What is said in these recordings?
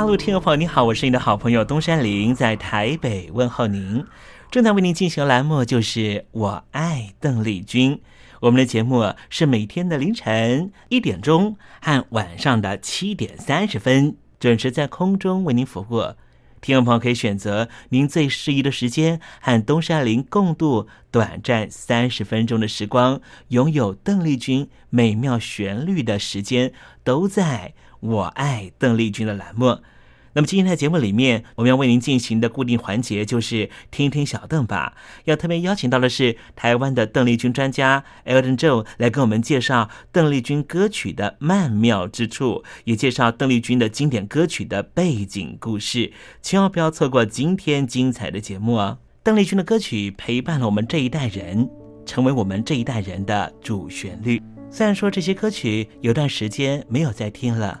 大陆听众朋友，你好，我是你的好朋友东山林，在台北问候您。正在为您进行的栏目就是我爱邓丽君。我们的节目是每天的凌晨一点钟和晚上的七点三十分准时在空中为您服务。听众朋友可以选择您最适宜的时间，和东山林共度短暂三十分钟的时光，拥有邓丽君美妙旋律的时间，都在。我爱邓丽君的栏目，那么今天在节目里面，我们要为您进行的固定环节就是听听小邓吧。要特别邀请到的是台湾的邓丽君专家 Elton Joe 来跟我们介绍邓丽君歌曲的曼妙之处，也介绍邓丽君的经典歌曲的背景故事。千万不要错过今天精彩的节目哦！邓丽君的歌曲陪伴了我们这一代人，成为我们这一代人的主旋律。虽然说这些歌曲有段时间没有再听了。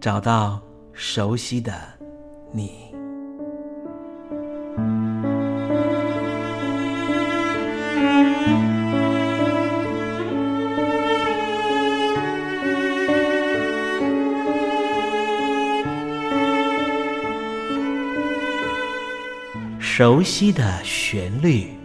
找到熟悉的你，熟悉的旋律。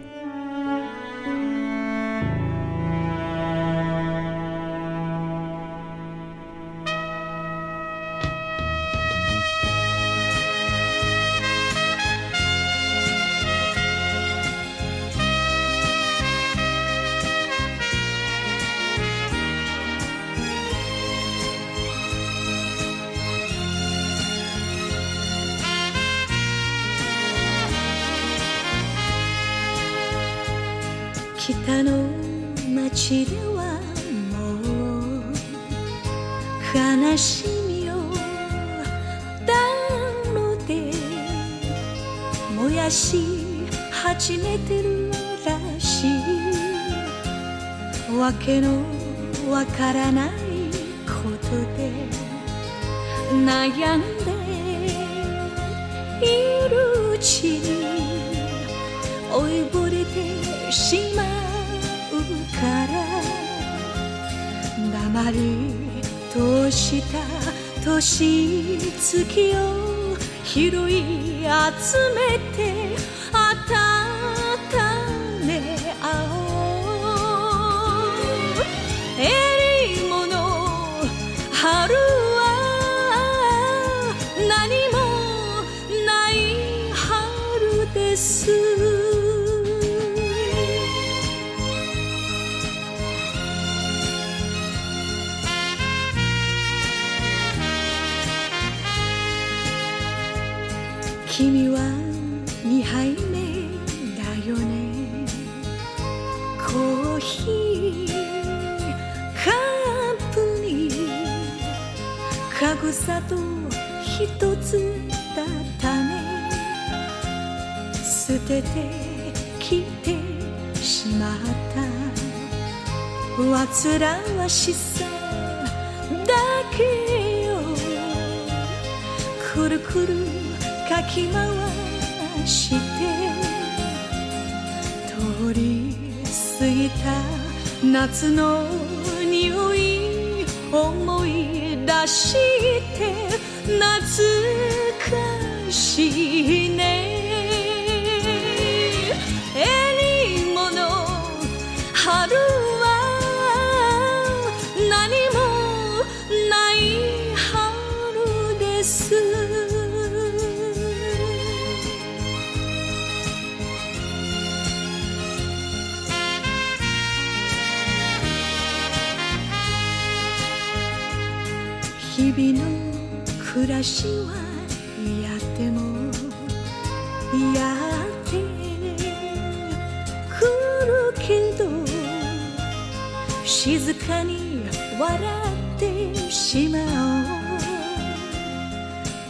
北の街ではもう悲しみを暖炉で燃やし始めてるらしい。わけのわからないことで悩んでいるうちに老いぼしまうから黙りとした年月を拾い集めて夏の匂い思い出して懐かしい暮らしはやってもやってくるけど静かに笑ってしまお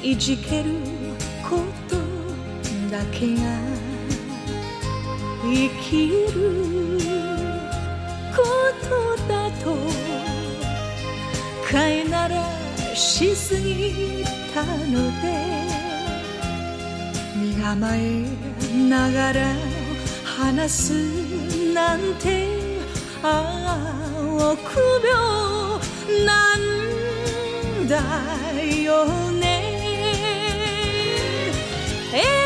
う。いじけることだけが生きるしすぎたので身構えながら話すなんてああ臆病なんだよね。えー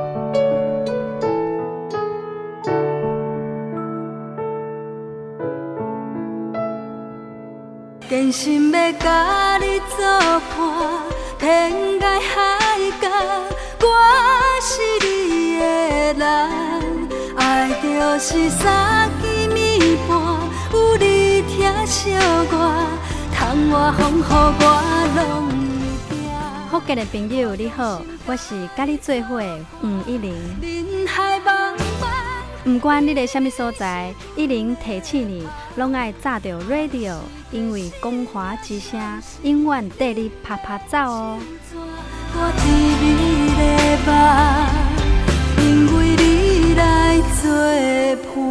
真心要甲你作伴，天涯海角，我是你的人。爱就是三更暝半，有你疼惜我，窗外风雨我拢会行。福建的朋友你好，我是甲你做伙的黄一玲。人海不管你在什么所在，一零提醒你，拢爱炸着 radio，因为光华之声永远带你啪啪走哦。因为你来作伴。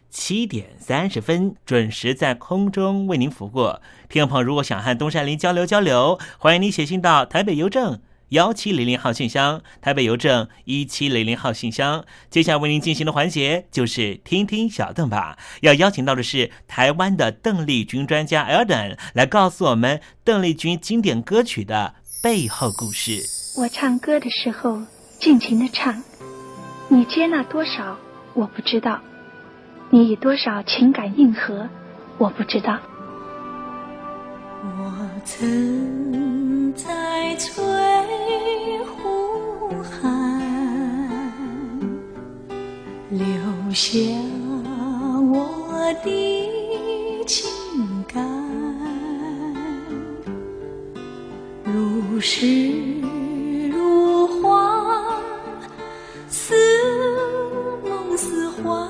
七点三十分准时在空中为您服务。听众朋友，如果想和东山林交流交流，欢迎您写信到台北邮政幺七零零号信箱，台北邮政一七零零号信箱。接下来为您进行的环节就是听听小邓吧。要邀请到的是台湾的邓丽君专家 Elden 来告诉我们邓丽君经典歌曲的背后故事。我唱歌的时候尽情的唱，你接纳多少我不知道。你以多少情感应和，我不知道。我曾在翠湖畔留下我的情感，如诗如画，似梦似幻。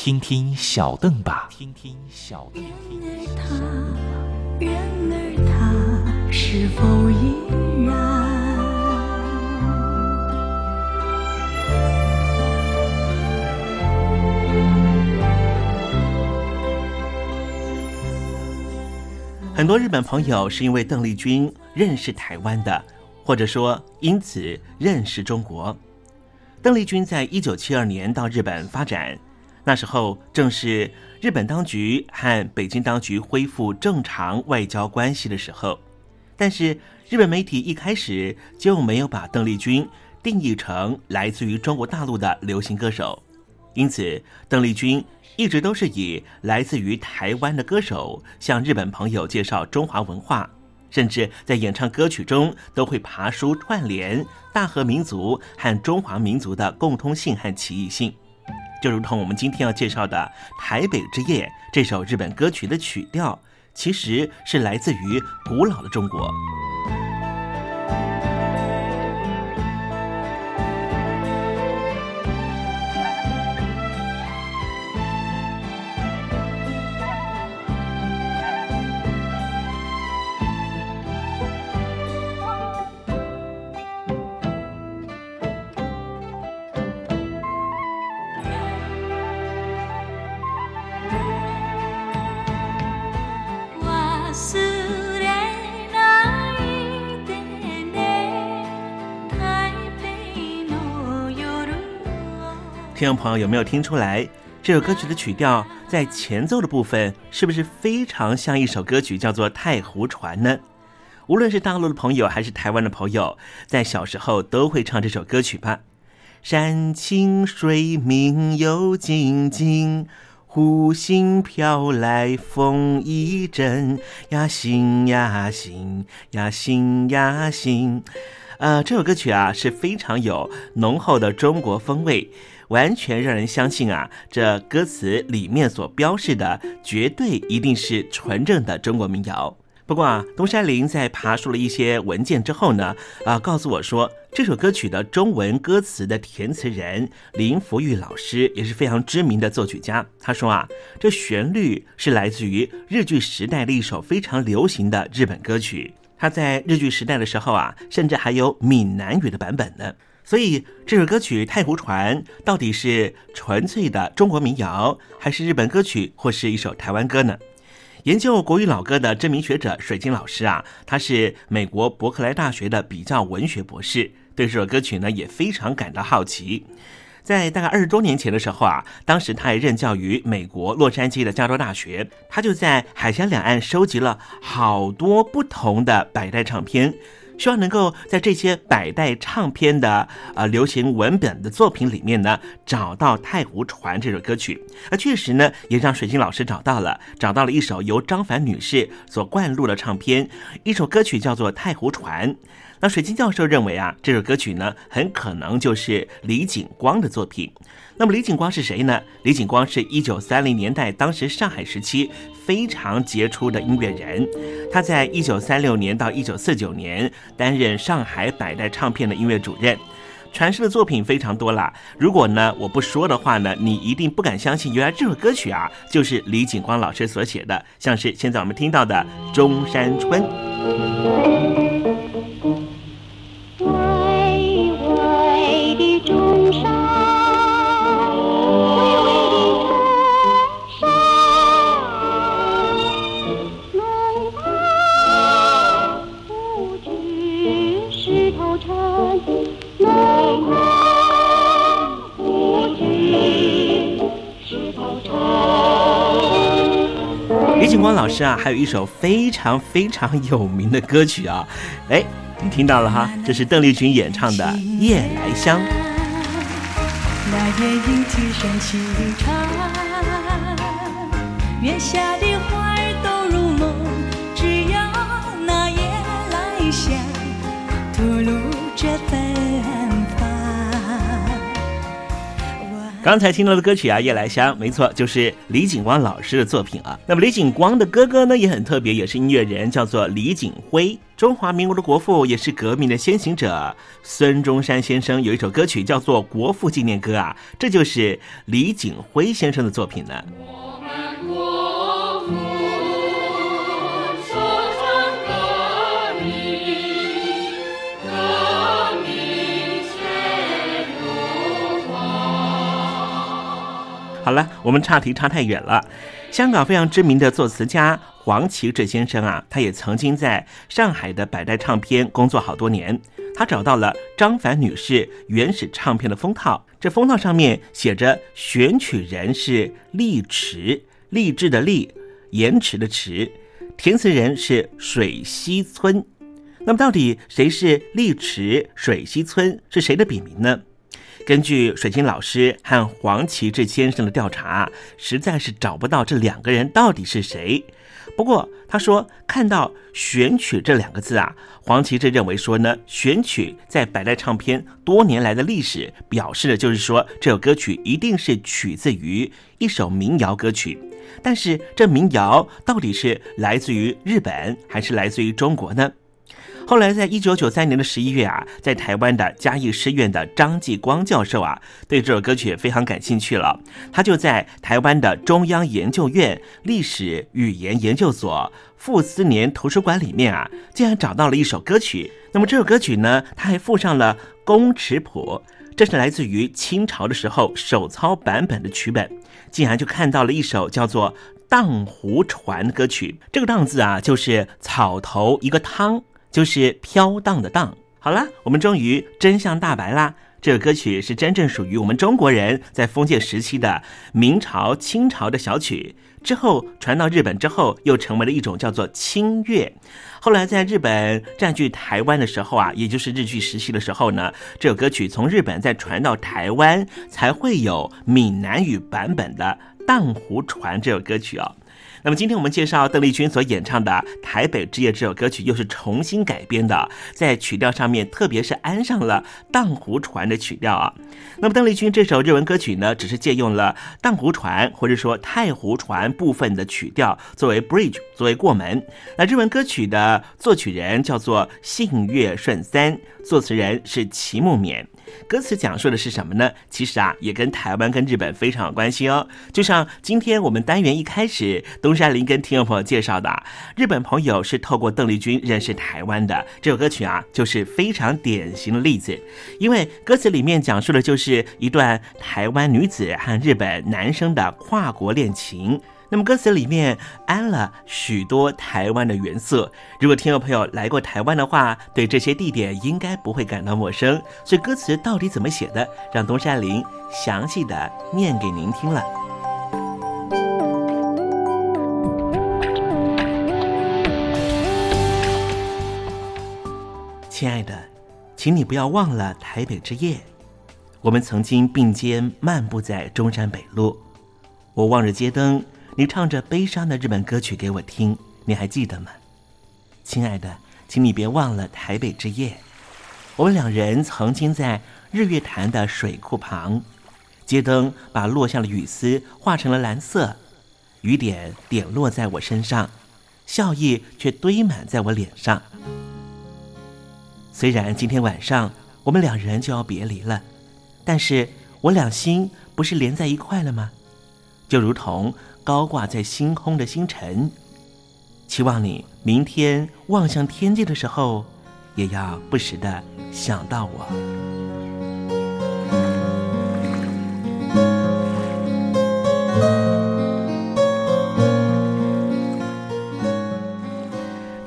听听小邓吧。听听小邓。然而他是否依然？很多日本朋友是因为邓丽君认识台湾的，或者说因此认识中国。邓丽君在一九七二年到日本发展。那时候正是日本当局和北京当局恢复正常外交关系的时候，但是日本媒体一开始就没有把邓丽君定义成来自于中国大陆的流行歌手，因此邓丽君一直都是以来自于台湾的歌手向日本朋友介绍中华文化，甚至在演唱歌曲中都会爬书串联大和民族和中华民族的共通性和奇异性。就如同我们今天要介绍的《台北之夜》这首日本歌曲的曲调，其实是来自于古老的中国。听众朋友有没有听出来，这首歌曲的曲调在前奏的部分是不是非常像一首歌曲，叫做《太湖船》呢？无论是大陆的朋友还是台湾的朋友，在小时候都会唱这首歌曲吧。山清水明又静静，湖心飘来风一阵，呀心呀心呀心呀心。呃，这首歌曲啊是非常有浓厚的中国风味，完全让人相信啊，这歌词里面所标示的绝对一定是纯正的中国民谣。不过啊，东山林在爬出了一些文件之后呢，啊，告诉我说这首歌曲的中文歌词的填词人林福玉老师也是非常知名的作曲家。他说啊，这旋律是来自于日剧时代的一首非常流行的日本歌曲。他在日剧时代的时候啊，甚至还有闽南语的版本呢。所以这首歌曲《太湖船》到底是纯粹的中国民谣，还是日本歌曲，或是一首台湾歌呢？研究国语老歌的知名学者水晶老师啊，他是美国伯克莱大学的比较文学博士，对这首歌曲呢也非常感到好奇。在大概二十多年前的时候啊，当时他也任教于美国洛杉矶的加州大学，他就在海峡两岸收集了好多不同的百代唱片。希望能够在这些百代唱片的呃流行文本的作品里面呢，找到《太湖船》这首歌曲。而确实呢，也让水晶老师找到了，找到了一首由张凡女士所灌录的唱片，一首歌曲叫做《太湖船》。那水晶教授认为啊，这首歌曲呢，很可能就是李景光的作品。那么李景光是谁呢？李景光是一九三零年代当时上海时期非常杰出的音乐人。他在一九三六年到一九四九年担任上海百代唱片的音乐主任，传世的作品非常多了。如果呢我不说的话呢，你一定不敢相信，原来这首歌曲啊就是李景光老师所写的，像是现在我们听到的《中山春》。景光老师啊，还有一首非常非常有名的歌曲啊，哎，你听到了哈？这是邓丽君演唱的《夜来香》。那夜莺啼声轻唱，月下的花儿都入梦，只要那夜来香吐露着芬刚才听到的歌曲啊，《夜来香》，没错，就是李景光老师的作品啊。那么李景光的哥哥呢，也很特别，也是音乐人，叫做李景辉，中华民国的国父，也是革命的先行者。孙中山先生有一首歌曲叫做《国父纪念歌》啊，这就是李景辉先生的作品呢。好了，我们岔题差太远了。香港非常知名的作词家黄奇志先生啊，他也曾经在上海的百代唱片工作好多年。他找到了张凡女士原始唱片的封套，这封套上面写着选曲人是丽池，励志的励，延迟的迟，填词人是水西村。那么到底谁是丽池？水西村是谁的笔名呢？根据水晶老师和黄奇志先生的调查，实在是找不到这两个人到底是谁。不过他说看到“选曲”这两个字啊，黄奇志认为说呢，选曲在百代唱片多年来的历史，表示的就是说这首歌曲一定是取自于一首民谣歌曲。但是这民谣到底是来自于日本还是来自于中国呢？后来，在一九九三年的十一月啊，在台湾的嘉义师院的张继光教授啊，对这首歌曲非常感兴趣了。他就在台湾的中央研究院历史语言研究所傅斯年图书馆里面啊，竟然找到了一首歌曲。那么这首歌曲呢，他还附上了公尺谱，这是来自于清朝的时候手抄版本的曲本。竟然就看到了一首叫做《荡湖船》的歌曲。这个“荡”字啊，就是草头一个汤。就是飘荡的荡。好了，我们终于真相大白啦！这首歌曲是真正属于我们中国人在封建时期的明朝、清朝的小曲，之后传到日本之后，又成为了一种叫做清乐。后来在日本占据台湾的时候啊，也就是日据时期的时候呢，这首歌曲从日本再传到台湾，才会有闽南语版本的《荡湖船》这首歌曲哦。那么今天我们介绍邓丽君所演唱的《台北之夜》这首歌曲，又是重新改编的，在曲调上面，特别是安上了荡湖船的曲调啊。那么邓丽君这首日文歌曲呢，只是借用了荡湖船或者说太湖船部分的曲调作为 bridge，作为过门。那日文歌曲的作曲人叫做信月顺三，作词人是齐木勉。歌词讲述的是什么呢？其实啊，也跟台湾跟日本非常有关系哦。就像今天我们单元一开始，东山林跟听众朋友介绍的，日本朋友是透过邓丽君认识台湾的。这首歌曲啊，就是非常典型的例子。因为歌词里面讲述的就是一段台湾女子和日本男生的跨国恋情。那么歌词里面安了许多台湾的元素，如果听众朋友来过台湾的话，对这些地点应该不会感到陌生。所以歌词到底怎么写的，让东山林详细的念给您听了。亲爱的，请你不要忘了台北之夜，我们曾经并肩漫步在中山北路，我望着街灯。你唱着悲伤的日本歌曲给我听，你还记得吗，亲爱的？请你别忘了台北之夜，我们两人曾经在日月潭的水库旁，街灯把落下的雨丝画成了蓝色，雨点点落在我身上，笑意却堆满在我脸上。虽然今天晚上我们两人就要别离了，但是我俩心不是连在一块了吗？就如同。高挂在星空的星辰，期望你明天望向天际的时候，也要不时的想到我。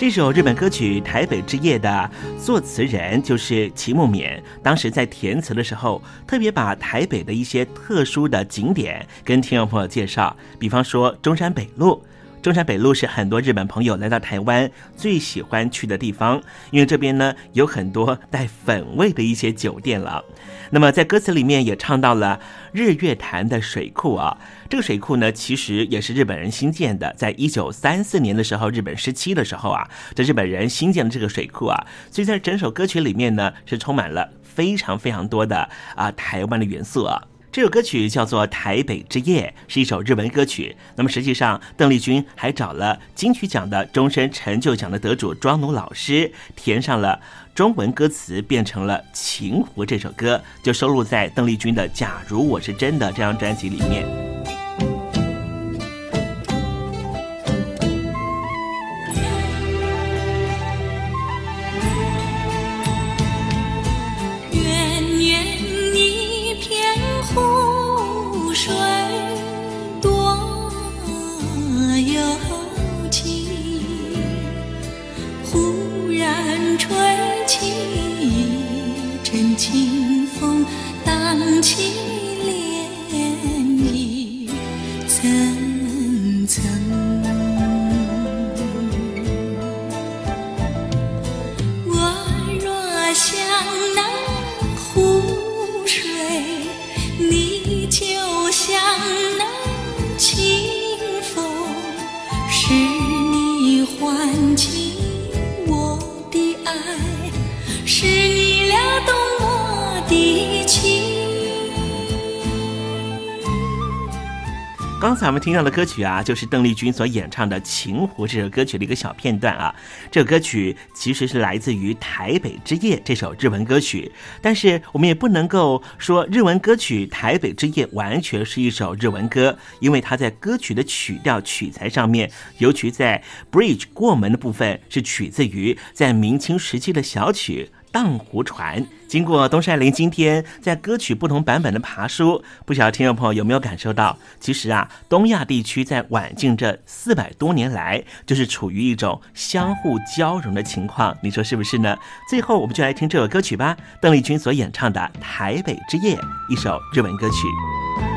这首日本歌曲《台北之夜》的作词人就是齐木勉，当时在填词的时候，特别把台北的一些特殊的景点跟听众朋友介绍，比方说中山北路。中山北路是很多日本朋友来到台湾最喜欢去的地方，因为这边呢有很多带粉味的一些酒店了。那么在歌词里面也唱到了日月潭的水库啊，这个水库呢其实也是日本人新建的，在一九三四年的时候，日本时期的时候啊，这日本人新建的这个水库啊，所以在整首歌曲里面呢是充满了非常非常多的啊台湾的元素啊。这首歌曲叫做《台北之夜》，是一首日文歌曲。那么实际上，邓丽君还找了金曲奖的终身成就奖的得主庄奴老师，填上了中文歌词，变成了《情湖》这首歌，就收录在邓丽君的《假如我是真的》这张专辑里面。刚才我们听到的歌曲啊，就是邓丽君所演唱的《情湖》这首歌曲的一个小片段啊。这首歌曲其实是来自于《台北之夜》这首日文歌曲，但是我们也不能够说日文歌曲《台北之夜》完全是一首日文歌，因为它在歌曲的曲调曲材上面，尤其在 bridge 过门的部分，是取自于在明清时期的小曲。荡湖船，经过东山林今天在歌曲不同版本的爬书，不晓得听众朋友有没有感受到？其实啊，东亚地区在晚近这四百多年来，就是处于一种相互交融的情况，你说是不是呢？最后，我们就来听这首歌曲吧，邓丽君所演唱的《台北之夜》，一首日文歌曲。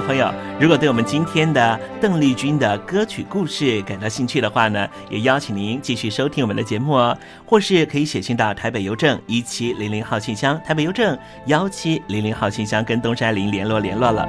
朋友，如果对我们今天的邓丽君的歌曲故事感到兴趣的话呢，也邀请您继续收听我们的节目哦，或是可以写信到台北邮政一七零零号信箱，台北邮政幺七零零号信箱跟东山林联络联络了。